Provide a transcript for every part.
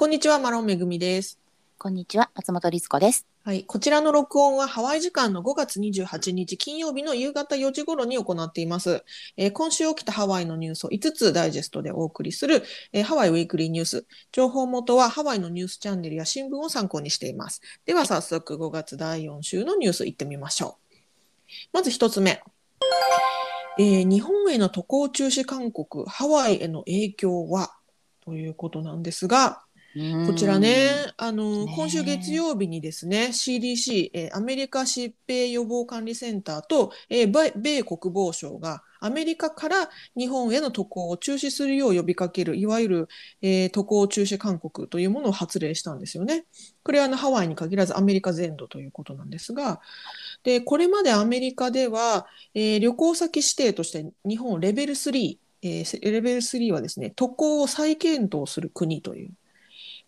こんにちは、マロンめぐみです。こんにちは、松本律子です。はい、こちらの録音はハワイ時間の5月28日金曜日の夕方4時頃に行っています。えー今週起きたハワイのニュースを5つダイジェストでお送りする、えーハワイウィークリーニュース。情報元はハワイのニュースチャンネルや新聞を参考にしています。では早速5月第4週のニュースいってみましょう。まず1つ目。えー日本への渡航中止勧告、ハワイへの影響は？ということなんですが、こちらね、あの、ねえ今週月曜日にですね、CDC、えーアメリカ疾病予防管理センターと、えー米米国防省がアメリカから日本への渡航を中止するよう呼びかける、いわゆる、えー渡航中止勧告というものを発令したんですよね。これはあのハワイに限らずアメリカ全土ということなんですが、で、これまでアメリカでは、えー旅行先指定として日本レベル3、えーレベル3はですね、渡航を再検討する国という、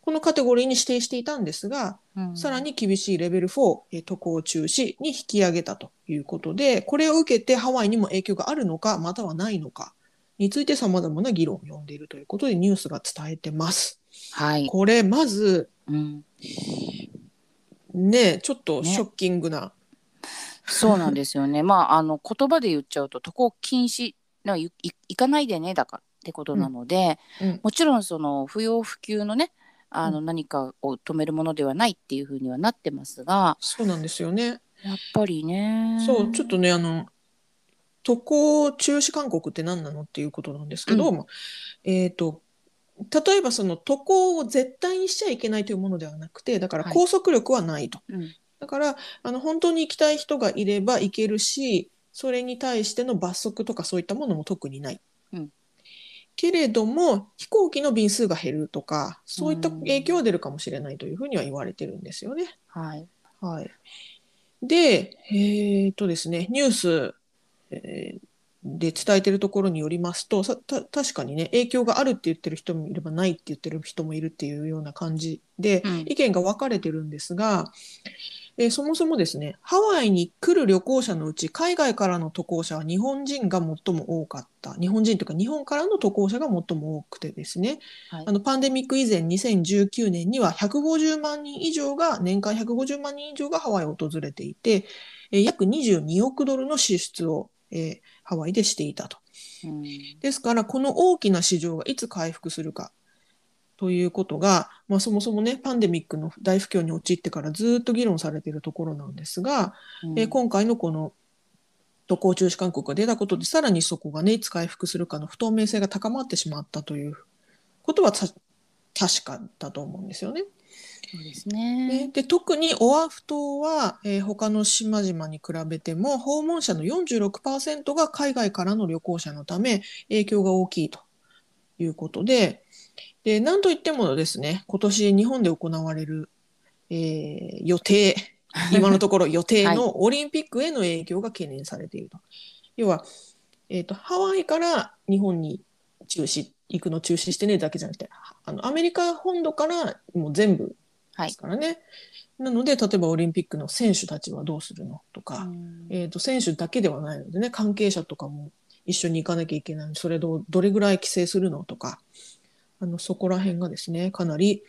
このカテゴリーに指定していたんですが、うんさらに厳しいレベル4、えー渡航中止に引き上げたということで、これを受けてハワイにも影響があるのか、またはないのかについて様々な議論を呼んでいるということでニュースが伝えてます。はい。これ、まず、うん、ね、ちょっとショッキングな、そうなんですよね。まあ、あの言葉で言っちゃうと渡航禁止行かないでねだからってことなので、うんもちろんその不要不急のね、あのう何かを止めるものではないっていうふうにはなってますが、そうなんですよね。やっぱりね。そう、ちょっとね、あの、渡航中止勧告って何なのっていうことなんですけど、うえっ、と、例えばその渡航を絶対にしちゃいけないというものではなくて、だからはい拘束力はないと。うん、だから、あの、本当に行きたい人がいれば行けるし、それに対しての罰則とかそういったものも特にない。うんけれども、飛行機の便数が減るとか、そういった影響は出るかもしれないというふうには言われてるんですよね。はい。はい。で、えっとですね、ニュース、えーで伝えてるところによりますと、さた確かにね、影響があるって言ってる人もいればないって言ってる人もいるっていうような感じで、うん意見が分かれてるんですが、えーそもそもですね、ハワイに来る旅行者のうち、海外からの渡航者は日本人が最も多かった。日本人というか、日本からの渡航者が最も多くてですね、はいあのパンデミック以前2019年には150万人以上が年間150万人以上がハワイを訪れていて、えー約22億ドルの支出を、えーハワイでしていたと。うんですからこの大きな市場がいつ回復するかということが、まあ、そもそもねパンデミックの大不況に陥ってからずっと議論されているところなんですが、うんえー今回のこの渡航中止勧告が出たことでさらにそこがねいつ回復するかの不透明性が高まってしまったということはた確かだと思うんですよね。そうですねね。で特にオアフ島は、えー他の島々に比べても訪問者の46%が海外からの旅行者のため影響が大きいということででなんといってもですね今年日本で行われる、えー予定 今のところ予定はいのオリンピックへの影響が懸念されていると。要は、えー、とハワイから日本に中止行くの中止してねだけじゃなくてあのアメリカ本土からもう全部はいです。からね。なので例えばオリンピックの選手たちはどうするのとか、うんえー、と選手だけではないのでね関係者とかも一緒に行かなきゃいけないそれどどれぐらい規制するのとかあのそこら辺がですねかなり、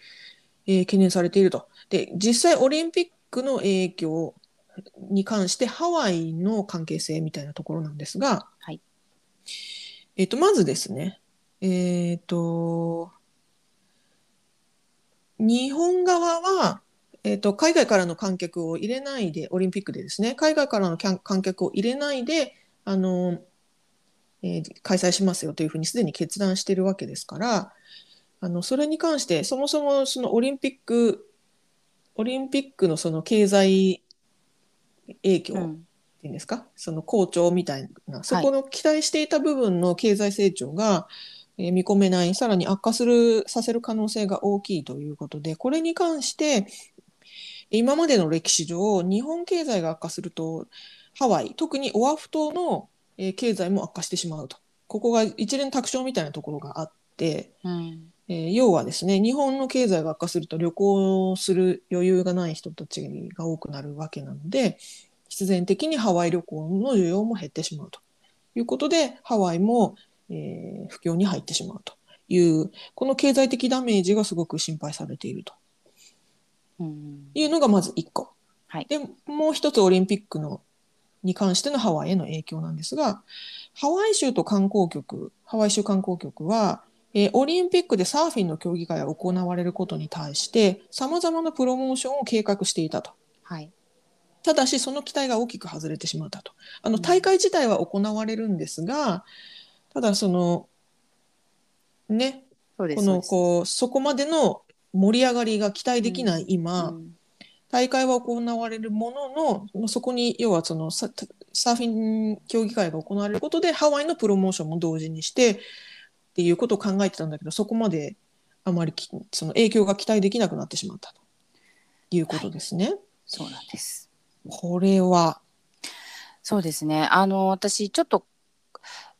えー懸念されていると。で実際オリンピックの影響に関してハワイの関係性みたいなところなんですが、はいえー、とまずですねえっ、と日本側は、えー、と海外からの観客を入れないでオリンピックでですね海外からの観客を入れないであの、えー開催しますよというふうにすでに決断しているわけですからあのそれに関してそもそもそのオリンピックオリンピックのその経済影響、うん。っていうんですか？その好調みたいな。そこの期待していた部分の経済成長が、えー見込めないさらに悪化するさせる可能性が大きいということでこれに関して今までの歴史上日本経済が悪化するとハワイ特にオアフ島の、えー経済も悪化してしまうと。ここが一連卓上みたいなところがあって、うんえー要はですね日本の経済が悪化すると旅行する余裕がない人たちが多くなるわけなので必然的にハワイ旅行の需要も減ってしまうということでハワイも、えー不況に入ってしまうというこの経済的ダメージがすごく心配されていると。うん。いうのがまず1個。はい。でもう一つオリンピックのに関してのハワイへの影響なんですがハワイ州と観光局ハワイ州観光局は、えーオリンピックでサーフィンの競技会が行われることに対してさまざまなプロモーションを計画していたと。はい。ただしその期待が大きく外れてしまったと。あのうん大会自体は行われるんですが、ただそのねそ。このこうそこまでの盛り上がりが期待できない今、うん大会は行われるもののそこに要はそのササーフィン競技会が行われることでハワイのプロモーションも同時にしてっていうことを考えてたんだけどそこまであまりきその影響が期待できなくなってしまったということですね。そうなんです。これは、そうですね。あの私ちょっと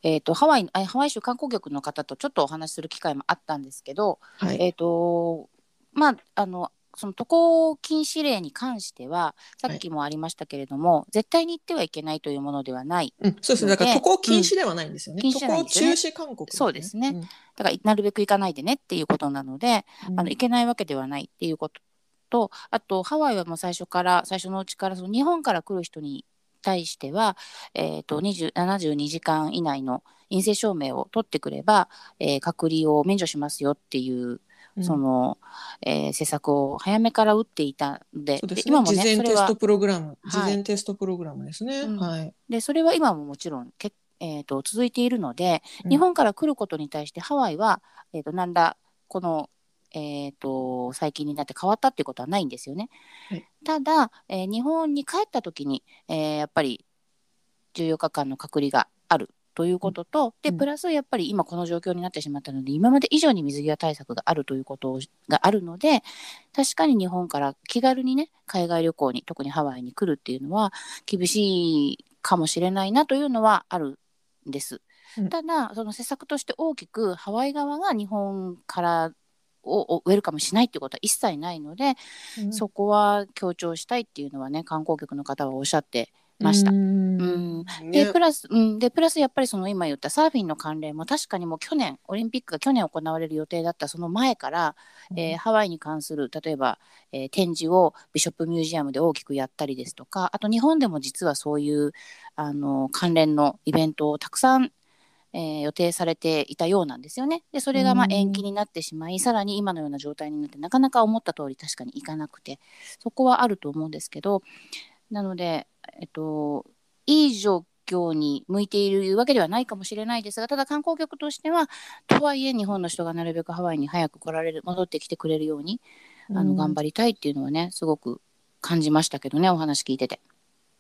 えっ、とハワイあハワイ州観光局の方とちょっとお話しする機会もあったんですけど、はいえっ、とまああのその渡航禁止令に関してはさっきもありましたけれども、絶対に行ってはいけないというものではない。うん、そうですね。だからで渡航禁止ではないんですよね。うん。禁止渡航中止勧告、そうですね。ん。だからなるべく行かないでねっていうことなので、うん。あの行けないわけではないっていうこととあとハワイはもう最初から最初のうちからその日本から来る人に対しては、えー、と20 72時間以内の陰性証明を取ってくれば、えー隔離を免除しますよっていう、うんその、えー施策を早めから打っていたのでね。今もね事前テストプログラム、い。事前テストプログラムですね。うん。はい。でそれは今ももちろんけ、えー、と続いているので、うん。日本から来ることに対してハワイは、えー、となんだこの、えー、と最近になって変わったっていうことはないんですよね。はい。ただ、えー日本に帰った時に、えーやっぱり14日間の隔離があるということと、でうん。プラスやっぱり今この状況になってしまったので今まで以上に水際対策があるということがあるので確かに日本から気軽にね海外旅行に特にハワイに来るっていうのは厳しいかもしれないなというのはあるんです。うん。ただその施策として大きくハワイ側が日本からををウェルカムしないっていうことは一切ないので、うん。そこは強調したいっていうのはね観光局の方はおっしゃってました。うん。でプラス、うん、でプラスやっぱりその今言ったサーフィンの関連も確かにもう去年オリンピックが去年行われる予定だったその前から、えーハワイに関する例えば、えー展示をビショップミュージアムで大きくやったりですとかあと日本でも実はそういうあの関連のイベントをたくさん、えー予定されていたようなんですよね。でそれがま延期になってしまいさらに今のような状態になってなかなか思った通り確かにいかなくてそこはあると思うんですけどなので、えっと、いい状況に向いているわけではないかもしれないですがただ観光局としてはとはいえ日本の人がなるべくハワイに早く来られる戻ってきてくれるようにあの頑張りたいっていうのはねすごく感じましたけどねお話聞いてて。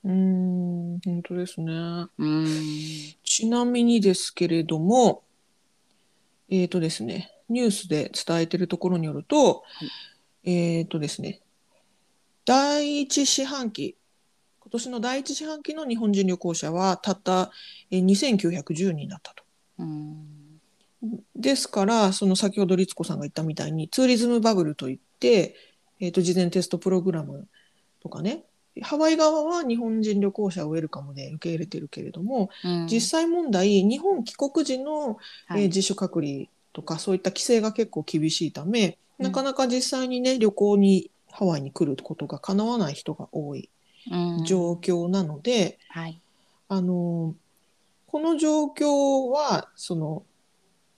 うん本当ですね。うーんちなみにですけれども、えっ、とですね、ニュースで伝えてるところによると、えっ、とですね、第一四半期、今年の第一四半期の日本人旅行者はたったえー2910人だったと。うーん。ですから、その先ほど律子さんが言ったみたいに、ツーリズムバブルといって、えっ、と、事前テストプログラムとかね、ハワイ側は日本人旅行者をウェルカムで受け入れてるけれども、うん。実際問題、日本帰国時の、はい。えー自主隔離とかそういった規制が結構厳しいため、うん。なかなか実際にね、旅行にハワイに来ることが叶わない人が多いうん状況なので、はい。あのこの状況は、その、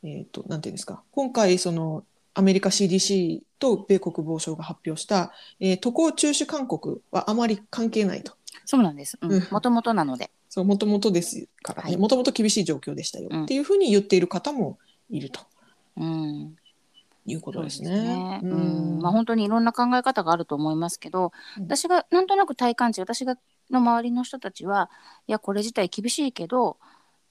えっ、と、なんていうんですか、今回、その、アメリカ CDC と米国防省が発表した、えー渡航中止勧告はあまり関係ないと。そうなんです。うん。もともとなので。そう、もともとですからね、はい。もともと厳しい状況でしたようんっていうふうに言っている方もいると。うんいうことですそうね。ううん。んまあ、本当にいろんな考え方があると思いますけど、うん。私がなんとなく体感値私がの周りの人たちはいやこれ自体厳しいけど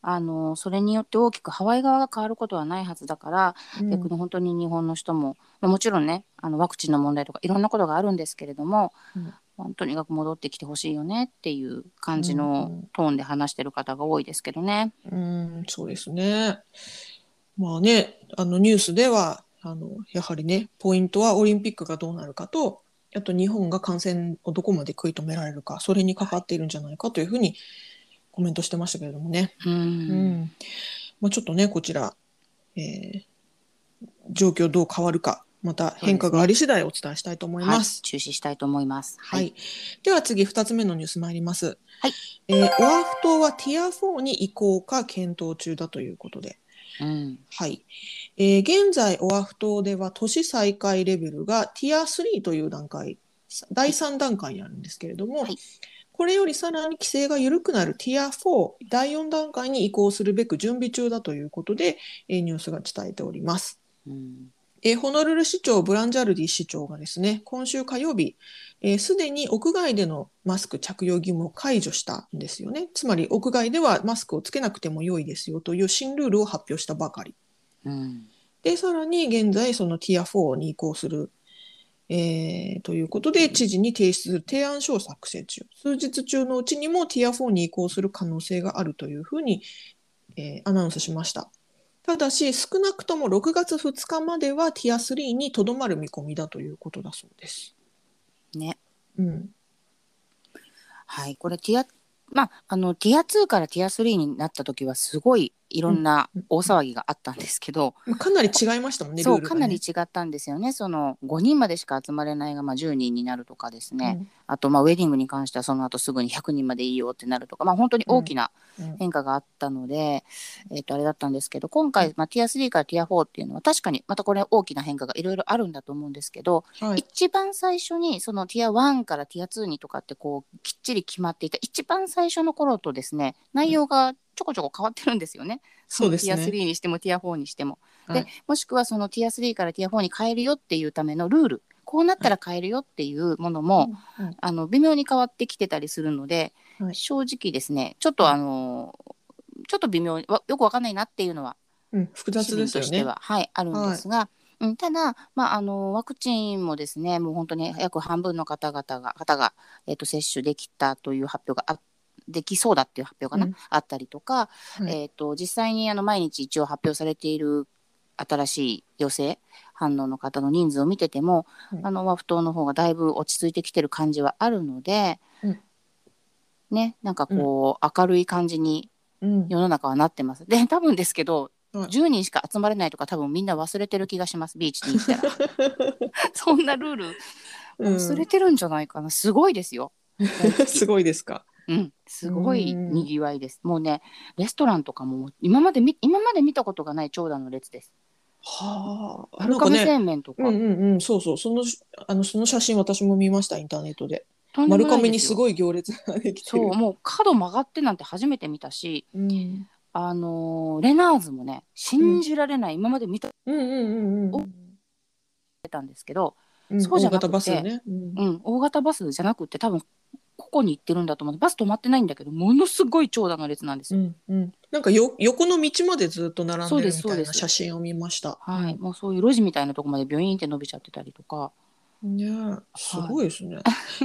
あのそれによって大きくハワイ側が変わることはないはずだから、うん。逆に本当に日本の人も、まあ、もちろんねあのワクチンの問題とかいろんなことがあるんですけれども、うん。まあとにかく戻ってきてほしいよねっていう感じうんうのん。トーンで話してる方が多いですけどね。うん、そうですね。まあね、あのニュースでは、あの、やはりね、ポイントはオリンピックがどうなるかと、あと日本が感染をどこまで食い止められるか、それにかかっているんじゃないかというふうにコメントしてましたけれどもね。うんうん。まあ、ちょっとね、こちら、えー状況どう変わるかまた変化があり次第お伝えしたいと思いはいます。中止したいと思います。は。はいい、では次2つ目のニュース参ります。はいえーオアフ島はティア4に移行か検討中だということで、うん。はいえー現在オアフ島では都市再開レベルがティア3という段階第3段階にあるんですけれども、はいこれよりさらに規制が緩くなるティア4第4段階に移行するべく準備中だということで、えーニュースが伝えております。うん。えーホノルル市長ブランジャルディ市長がですね今週火曜日すで、に屋外でのマスク着用義務を解除したんですよねつまり屋外ではマスクをつけなくても良いですよという新ルールを発表したばかりうん。でさらに現在そのティア4に移行する、えーということで知事に提出する提案書を作成中数日中のうちにもティア4に移行する可能性があるというふうに、えーアナウンスしましたただし少なくとも6月2日まではティア3にとどまる見込みだということだそうです。ね。うんはい。これティア、まあ、あの、ティア2からティア3になった時はすごいいろんな大騒ぎがあったんですけど、まあかなり違いましたもんね、そう、ルールがね。かなり違ったんですよね。その5人までしか集まれないが、まあ、10人になるとかですね。うん。あと、まあ、ウェディングに関してはその後すぐに100人までいいよってなるとか、まあ、本当に大きなうん。変化があったので、えっ、と、あれだったんですけど、今回、まあ、ティア3からティア4っていうのは確かにまたこれ大きな変化がいろいろあるんだと思うんですけど、はい。一番最初にそのティア1からティア2にとかってこうきっちり決まっていた一番最初の頃とですね内容がちょこちょこ変わってるんですよね。そうですねティア3にしてもティア4にしても。はいでもしくはそのティア3からティア4に変えるよっていうためのルールこうなったら変えるよっていうものも、うんうんあの微妙に変わってきてたりするので、はい正直ですねちょっとあのちょっと微妙よくわかんないなっていうのはうん複雑ですよね。としては、はい、あるんですが、うん、ただ、まあ、あのワクチンもですねもう本当に約半分の方々が方が、えっと接種できたという発表があできそうだっていう発表かな、うん。あったりとか、はい。えっと実際にあの毎日一応発表されている新しい陽性反応の方の人数を見てても、うんあのワフ島の方がだいぶ落ち着いてきてる感じはあるので、うん。ねなんかこう、明るい感じにうん。世の中はなってます。で多分ですけど、はい10人しか集まれないとか多分みんな忘れてる気がしますビーチに行ったら。そんなルールうん。忘れてるんじゃないかな。すごいですよ、すごいですか。うん、すごいうんにぎわいですもうねレストランとかも今までみ今まで見たことがない長蛇の列ですはあ。春亀。製麺とか、うんうんうん、そうそう、その、あの、その写真私も見ました、インターネットで。丸亀にすごい行列ができてる。そうもう角曲がってなんて初めて見たしうん。あのーレナーズもね信じられない、今まで見たうんうんうんうん。たんですけど、うんそうじゃなくて大型バスね。うんうん、大型バスじゃなくて多分ここに行ってるんだと思うバス止まってないんだけどものすごい長蛇の列なんですよ。うんうん。なんかよ横の道までずっと並んでるみたいな写真を見ました。はい、もうそういう路地みたいなとこまでビョインって伸びちゃってたりとか、ねえ、すごいですね。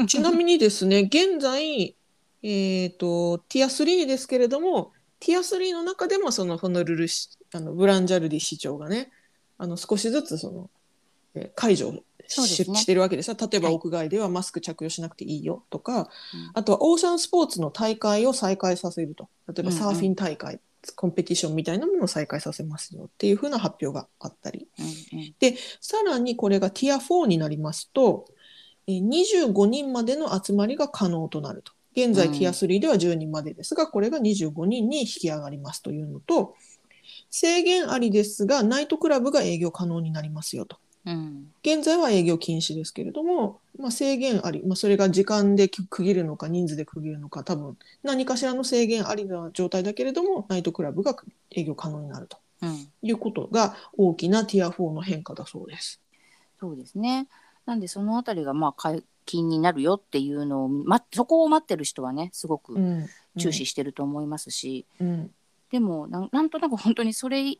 ちなみにですね、現在、えっと、ティア3ですけれども、ティア3の中でも、そのホノルル市、あのブランジャルディ市長がね、あの少しずつその、えー解除し,、そうですねしてるわけですよ。例えばはい屋外ではマスク着用しなくていいよとか、うんあとはオーシャンスポーツの大会を再開させると。例えばうんうんサーフィン大会、コンペティションみたいなものを再開させますよっていうふうな発表があったり。うんうんさらにこれがティア4になりますと、えー25人までの集まりが可能となると。現在うんティア3では10人までですが、これが25人に引き上がりますというのと、制限ありですが、ナイトクラブが営業可能になりますよと。うん。現在は営業禁止ですけれども、まあ、制限あり、まあ、それが時間で区切るのか人数で区切るのか多分何かしらの制限ありな状態だけれどもナイトクラブが営業可能になると。うん。いうことが大きなティア4の変化だそうです。そうですね。なんでそのあたりがまあ解禁になるよっていうのを、ま、そこを待ってる人はねすごくうん。注視してると思いますし、うん。でもなんなんとなく本当にそれ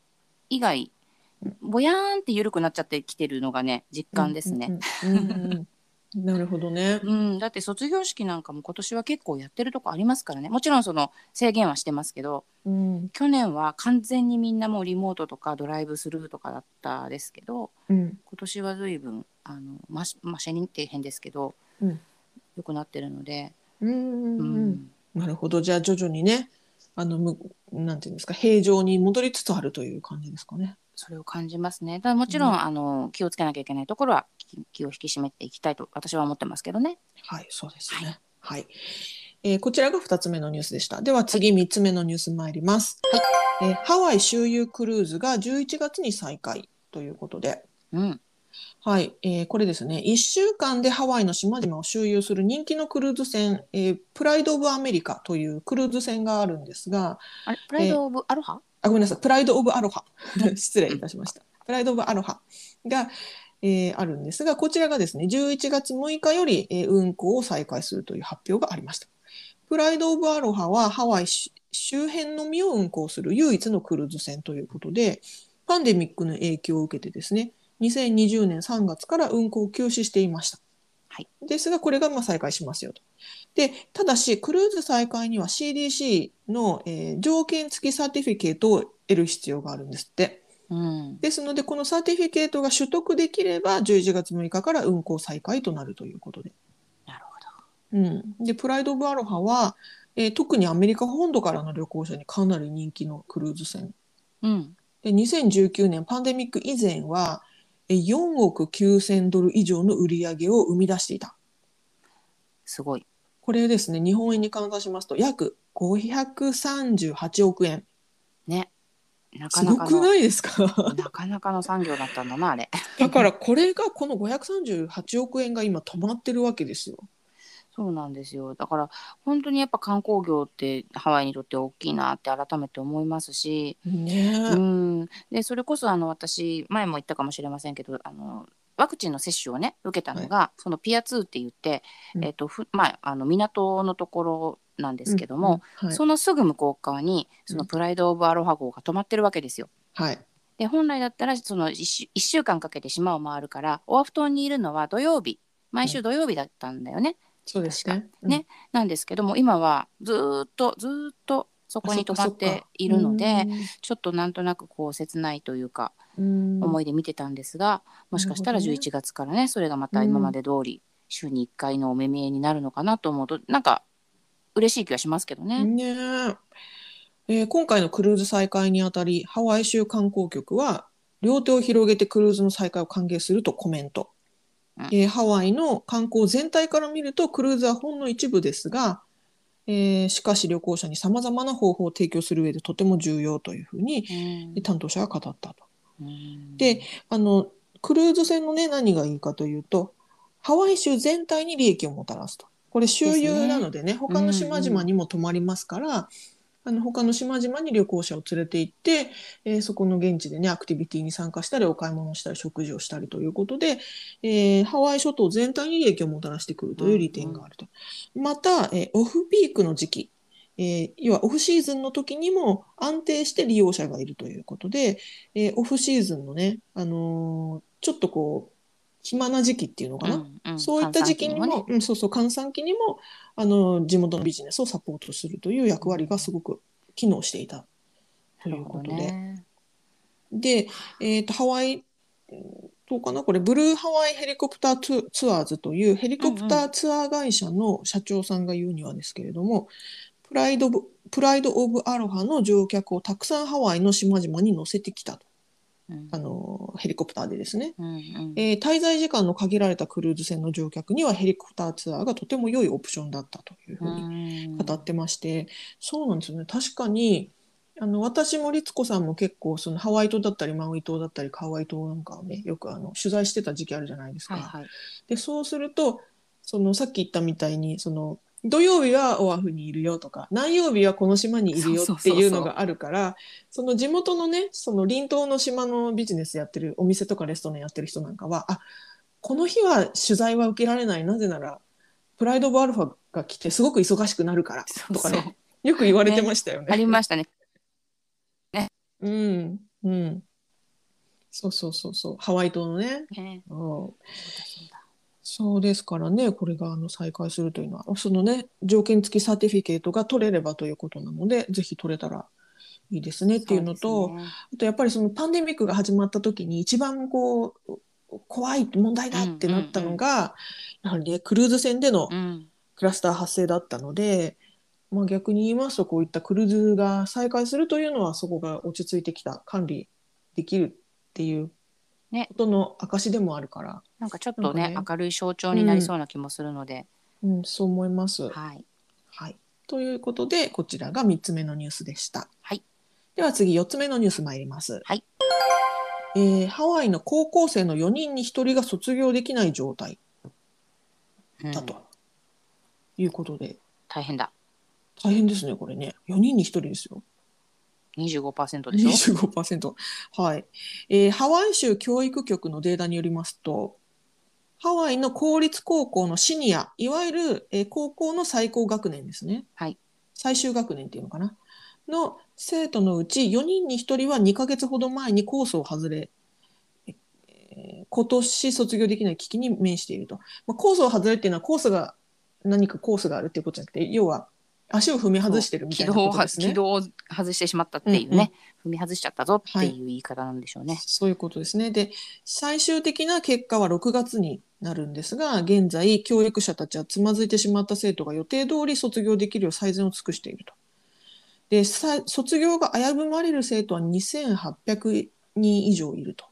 以外ぼやーんって緩くなっちゃってきてるのがね実感ですね。うんうんうんうんなるほどね。うん、だって卒業式なんかも今年は結構やってるとこありますからねもちろんその制限はしてますけどうん去年は完全にみんなもうリモートとかドライブスルーとかだったですけどうん今年は随分あのマシマシャニって変ですけど、うん良くなってるので、うんなるほどじゃあ徐々にねあのむなんていうんですか平常に戻りつつあるという感じですかね。それを感じますね。だもちろん、うんあの気をつけなきゃいけないところは気気を引き締めていきたいと私は思ってますけどね。はい、そうですね。はい。えーこちらが2つ目のニュースでした。では次3つ目のニュース参ります。えーハワイ周遊クルーズが11月に再開ということで、うん。はい、えーこれですね、1週間でハワイの島々を周遊する人気のクルーズ船、えープライド・オブ・アメリカというクルーズ船があるんですが、あれプライド・オブ・アロハ、あ、ごめんなさい、プライド・オブ・アロハ。失礼いたしました。プライド・オブ・アロハが、えーあるんですが、こちらがですね、11月6日より、えー運航を再開するという発表がありました。プライド・オブ・アロハはハワイし周辺のみを運航する唯一のクルーズ船ということで、パンデミックの影響を受けてですね、2020年3月から運航を休止していました。はいですが、これがまあ再開しますよと。で、ただし、クルーズ再開には CDC の、えー条件付き certificate を得る必要があるんですって。うん。ですので、この certificate が取得できれば、11月6日から運航再開となるということで。なるほうん、で、プライド・オブ・アロハは、えー特にアメリカ本土からの旅行者にかなり人気のクルーズ船。ど。うん。で、2019年パンデミック以前は、えー4億9000ドル以上の売り上げを生み出していた。すごい。これですね、日本円に換算しますと、約538億円。ね。なかすごくなかの。ないですか？なかなかの産業だったんだなあれ。だからこれがこの538億円が今止まってるわけですよ。そうなんですよ。だから本当にやっぱ観光業ってハワイにとって大きいなって改めて思いますし、ねえうん。でそれこそあの私前も言ったかもしれませんけど、あのワクチンの接種をね受けたのが、そのピア2って言って、うん。えっとふまああの港のところなんですけども、、うんうんはい。そのすぐ向こう側にそのプライド・オブ・アロハ号が止まってるわけですよ。はい。で本来だったらその 1, 週1週間かけて島を回るからオアフ島にいるのは土曜日毎週土曜日だったんだよね。そうですね。ね。なんですけども今はずーっとずーっとそこに泊まっているのでちょっとなんとなくこう切ないというか思いいで見てたんですが、もしかしたらなるほどね。11月からねそれがまた今まで通り週に1回のお目見えになるのかなと思うとなんか嬉しい気はしますけどね。ね。ええー今回のクルーズ再開にあたりハワイ州観光局は両手を広げてクルーズの再開を歓迎するとコメント、うん。えーハワイの観光全体から見るとクルーズはほんの一部ですが、えーしかし旅行者にさまざまな方法を提供する上でとても重要というふうにうん。担当者が語ったと。うん。であのクルーズ船のね何がいいかというとハワイ州全体に利益をもたらすと。これ周遊なのでね他の島々にも泊まりますから、あの他の島々に旅行者を連れて行って、えーそこの現地でねアクティビティに参加したりお買い物をしたり食事をしたりということで、えーハワイ諸島全体に利益をもたらしてくるという利点があると。また、えーオフピークの時期えー要はオフシーズンの時にも安定して利用者がいるということで、えーオフシーズンのね、あのーちょっとこう暇な時期っていうのかな、うんうん。そういった時期にも閑散ね。うん、そうそう閑散期にもあの地元のビジネスをサポートするという役割がすごく機能していたということで、ね。で、えー、とハワイうんどうかな？これブルーハワイヘリコプターツツアーズというヘリコプターツアー会社の社長さんが言うにはですけれども、プライドブプライド・オブ・アロハの乗客をたくさんハワイの島々に乗せてきたと。うんあのヘリコプターでですね、うんうん。えー滞在時間の限られたクルーズ船の乗客にはヘリコプターツアーがとても良いオプションだったというふうに語ってまして、そうなんですよね。確かにあの私も律子さんも結構そのハワイ島だったりマウイ島だったりカワイ島なんかをねよくあの取材してた時期あるじゃないですか。はいはい。でそうするとそのさっき言ったみたいにその土曜日はオアフにいるよとか何曜日はこの島にいるよっていうのがあるからその地元のねその隣島の島のビジネスやってるお店とかレストランやってる人なんかはあこの日は取材は受けられないなぜならプライド・オブ・アルファが来てすごく忙しくなるからとかねそう。そうよく言われてましたよね。ありましたね。うんうん。そうそうそうそう。ハワイ島のね。ね。うんそうですからね、これがあの再開するというのは、そのね、条件付きサーティフィケートが取れればということなので、ぜひ取れたらいいですねっていうのと、ね。あとやっぱりそのパンデミックが始まった時に一番こう、怖い問題だってなったのが、やはりね、クルーズ船でのうん。クラスター発生だったので、まあ、逆に言いますと、こういったクルーズが再開するというのは、そこが落ち着いてきた、管理できるっていうね。ことの証でもあるから、なんかちょっとねね明るい象徴になりそうな気もするので、うん、そう思います。はいはい。ということで、こちらが3つ目のニュースでした。はい。では次、4つ目のニュース参ります。はい。えーハワイの高校生の4人に1人が卒業できない状態うんだということで、大変だ大変ですね、これね。4人に1人ですよ。25%でしょ？25%。はい。えーハワイ州教育局のデータによりますと、ハワイの公立高校のシニア、いわゆる、えー高校の最高学年ですね。はい最終学年っていうのかな。の生徒のうち4人に1人は2ヶ月ほど前にコースを外れ、えー今年卒業できない危機に面していると。まあ、コースを外れっていうのはコースが何かコースがあるっていうことじゃなくて、要は足を踏み外してるみたいなことですね。軌道を外してしまったっていうね、踏み外しちゃったぞっていう言い方なんでしょうね。そういうことですね。で、最終的な結果は6月になるんですが、現在、教育者たちはつまずいてしまった生徒が予定通り卒業できるよう最善を尽くしていると。で、さ卒業が危ぶまれる生徒は2800人以上いると。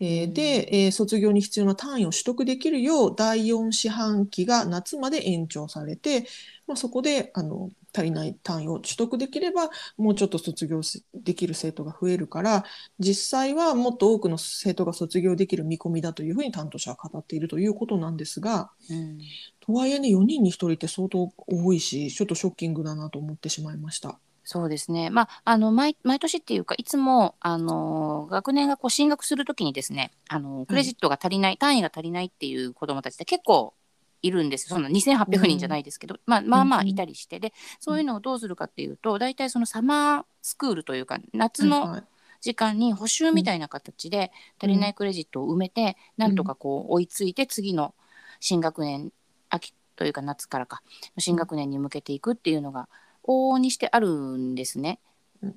えーで、えー卒業に必要な単位を取得できるよう第4四半期が夏まで延長されて、まあ、そこであの足りない単位を取得できればもうちょっと卒業しできる生徒が増えるから実際はもっと多くの生徒が卒業できる見込みだというふうに担当者は語っているということなんですがうんとはいえね4人に1人って相当多いしちょっとショッキングだなと思ってしまいました。そうですね。まあ、あの毎毎年っていうかいつもあの学年がこう進学するときにですね、あのクレジットが足りない、単位が足りないっていう子どもたちって結構いるんです。そんな2800人じゃないですけど、まあまあまあうんうんいたりして、でそういうのをどうするかっていうと、大体そのサマースクールというか夏の時間に補習みたいな形で足りないクレジットを埋めて、なんとかこう追いついて次の新学年秋というか夏からか新学年に向けていくっていうのが往々にしてあるんですね。うん。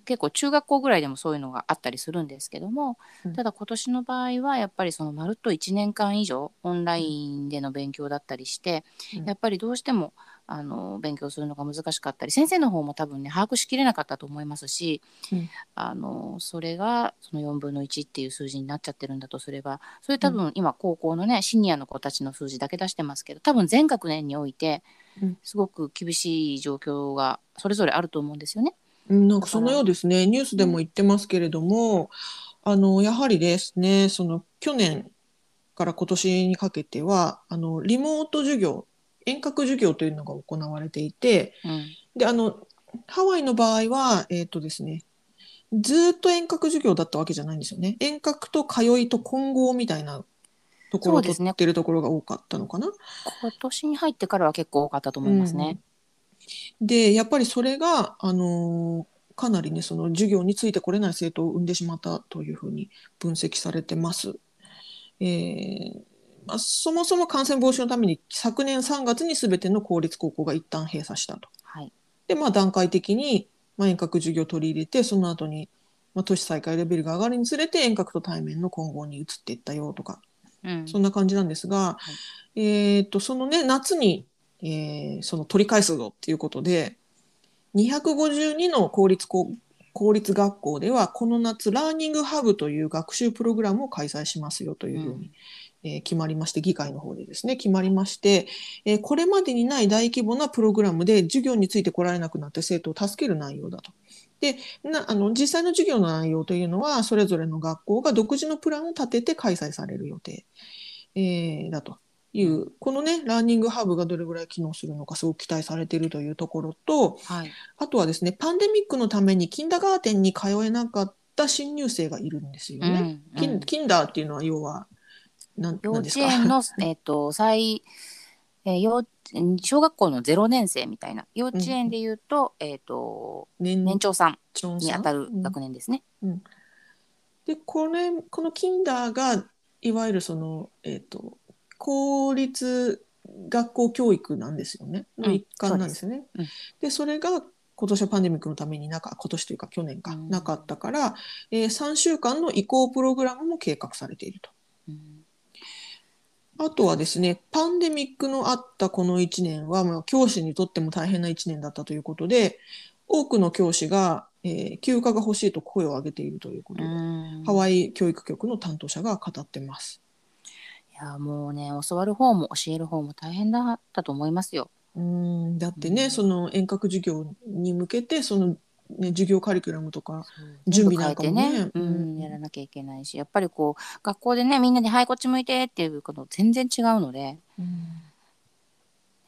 結構中学校ぐらいでもそういうのがあったりするんですけども、うん。ただ今年の場合はやっぱりそのまるっと1年間以上オンラインでの勉強だったりして、うん。やっぱりどうしてもあの勉強するのが難しかったり先生の方も多分ね把握しきれなかったと思いますし、うん。あのそれがその4分の1っていう数字になっちゃってるんだとすればそれ多分今高校のねシニアの子たちの数字だけ出してますけど多分全学年においてうん。すごく厳しい状況がそれぞれあると思うんですよね。うんなんかそのようですね、ニュースでも言ってますけれども、あのやはりですね、その去年から今年にかけては、あのリモート授業、遠隔授業というのが行われていて、うんであのハワイの場合は、えっ、とですね、ずーっと遠隔授業だったわけじゃないんですよね。遠隔と通いと混合みたいなところを取ってるところが多かったのかな。今年に入ってからは結構多かったと思いますね。で、やっぱりそれが、あのーかなりね、その授業についてこれない生徒を生んでしまったというふうに分析されてます。えーまあ、そもそも感染防止のために昨年3月に全ての公立高校が一旦閉鎖したと。はい、で、まあ、段階的に、まあ、遠隔授業を取り入れて、その後に、まあ、都市再開レベルが上がるにつれて遠隔と対面の混合に移っていったよとか、うんそんな感じなんですが、えっと、そのね、夏に、えーその取り返すぞっていうことで、252の公立高公立学校では、この夏、ラーニングハブという学習プログラムを開催しますよというふうに、えー決まりまして、議会の方でですね、決まりまして、えーこれまでにない大規模なプログラムで授業について来られなくなって生徒を助ける内容だと。で、なあの実際の授業の内容というのは、それぞれの学校が独自のプランを立てて開催される予定、えーだという、このね、ラーニングハブがどれぐらい機能するのか、すごく期待されているというところと、はい、あとはですね、パンデミックのためにキンダーガーテンに通えなかった新入生がいるんですよね。うんキンキンダーっていうのは要は、なん幼稚なんですか？園の、えっと最えー幼小学校の0年生みたいな。幼稚園でいうと,、えっと年年長さんにあたるうん。学年ですね。でこれこのキンダーがいわゆるその、えっと公立学校教育なんですよね。のうん。一環なんですよね。そうです。でそれが今年はパンデミックのためになか今年というか去年か、うん。なかったから、えー、3週間の移行プログラムも計画されていると。うん。あとはですね、パンデミックのあったこの1年は、まあ、教師にとっても大変な1年だったということで、多くの教師が、えー休暇が欲しいと声を上げているということで、うん。ハワイ教育局の担当者が語ってます。いやもうね教わる方も教える方も大変だったと思いますよ。うんだってね、うん。その遠隔授業に向けてその、ね、授業カリキュラムとか準備なんかもね。ね、うんうん。やらなきゃいけないしやっぱりこう学校でねみんなで「はいこっち向いて」っていうこと全然違うので、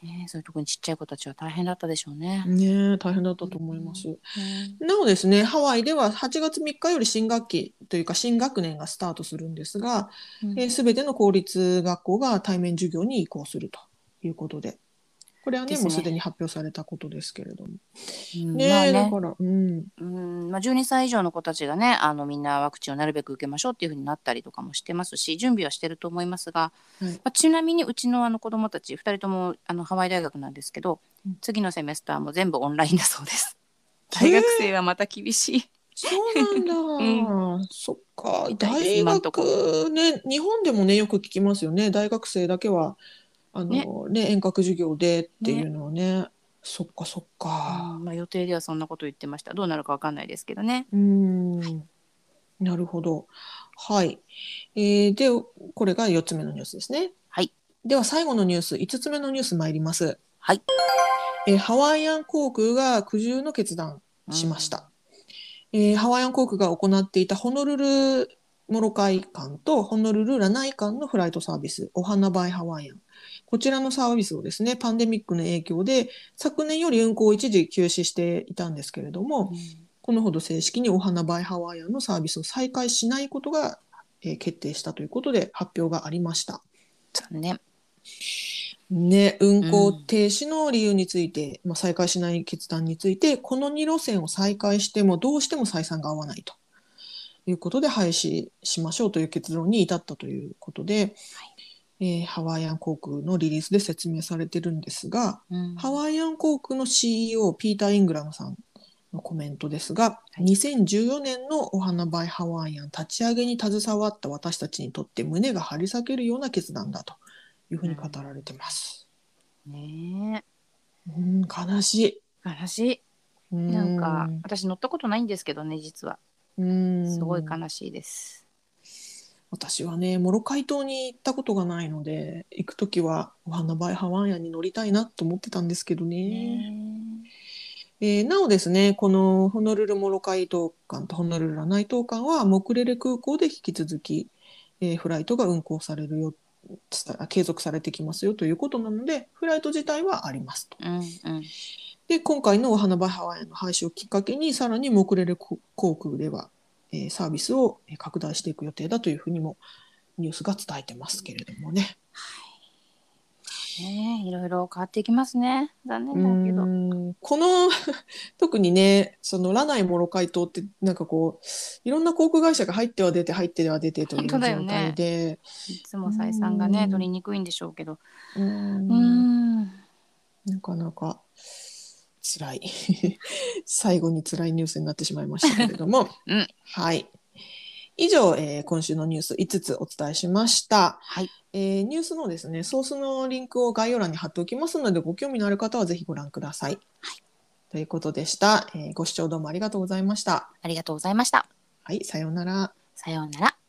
ね、そういうとこにちっちゃい子たちは大変だったでしょうね。ねえ大変だったと思います。ねなおですねハワイでは8月3日より新学期というか新学年がスタートするんですが、うんえー、全ての公立学校が対面授業に移行するということでこれはねね。もうすでに発表されたことですけれども。うんねまあね。えだから、うん、うんまあ、12歳以上の子たちがねあのみんなワクチンをなるべく受けましょうっていうふうになったりとかもしてますし準備はしてると思いますが、はい。まあ、ちなみにうちのあの子どもたち2人ともあのハワイ大学なんですけど、うん。次のセメスターも全部オンラインだそうです。大学生はまた厳しい。そうなんだ、そっか。大学ね日本でもねよく聞きますよね。大学生だけはあのね。遠隔授業でっていうのはね。そっかそっか。うんまあ、予定ではそんなこと言ってました。どうなるかわかんないですけどね。うん。なるほど。はい、えーでこれが4つ目のニュースですね。はい。では最後のニュース5つ目のニュース参ります。はい。えーハワイアン航空が苦渋の決断しました、えーハワイアン航空が行っていたホノルルモロカイ間とホノルルラナイ間のフライトサービスお花バイハワイアンこちらのサービスをですねパンデミックの影響で昨年より運航を一時休止していたんですけれども、うんこのほど正式にお花バイハワイアンのサービスを再開しないことが、えー決定したということで発表がありました。残念。ね、運行停止の理由について、まあ、再開しない決断についてこの2路線を再開してもどうしても採算が合わないということで廃止しましょうという結論に至ったということで、えーハワイアン航空のリリースで説明されてるんですが、うんハワイアン航空の CEO ピーター・イングラムさんのコメントですが、はい2014年のお花バイハワイアン立ち上げに携わった私たちにとって胸が張り裂けるような決断だというふうに語られてます。ねうん、悲しい。え悲しい。なんか私乗ったことないんですけどね実はうん、すごい悲しいです。私はね、モロカイ島に行ったことがないので、行くときはお花バイハワイアンに乗りたいなと思ってたんですけどね。ねえーなおですね、このホノルルモロカイ島間とホノルルラナイ島間は、モクレレ空港で引き続き、えーフライトが運航されるよ、つ継続されてきますよということなので、フライト自体はありますと。うんうんで、今回のお花バイハワイの廃止をきっかけに、さらにモクレレ航空では、えーサービスをえー拡大していく予定だというふうにもニュースが伝えてますけれどもね。ねえいろいろ変わっていきますね。残念だけど。うん。この 特にねそのラナイモロカイ島ってなんかこういろんな航空会社が入っては出て入っては出てという状態で、いつも採算がねうん。取りにくいんでしょうけど。ううんん。なかなか辛い 最後に辛いニュースになってしまいましたけれども、うんはい以上、えー今週のニュース5つお伝えしました。はいえーニュースのですね、ソースのリンクを概要欄に貼っておきますので、ご興味のある方はぜひご覧ください。ということでした、えーご視聴どうもありがとうございました。ありがとうございました。はい、さようなら。さようなら。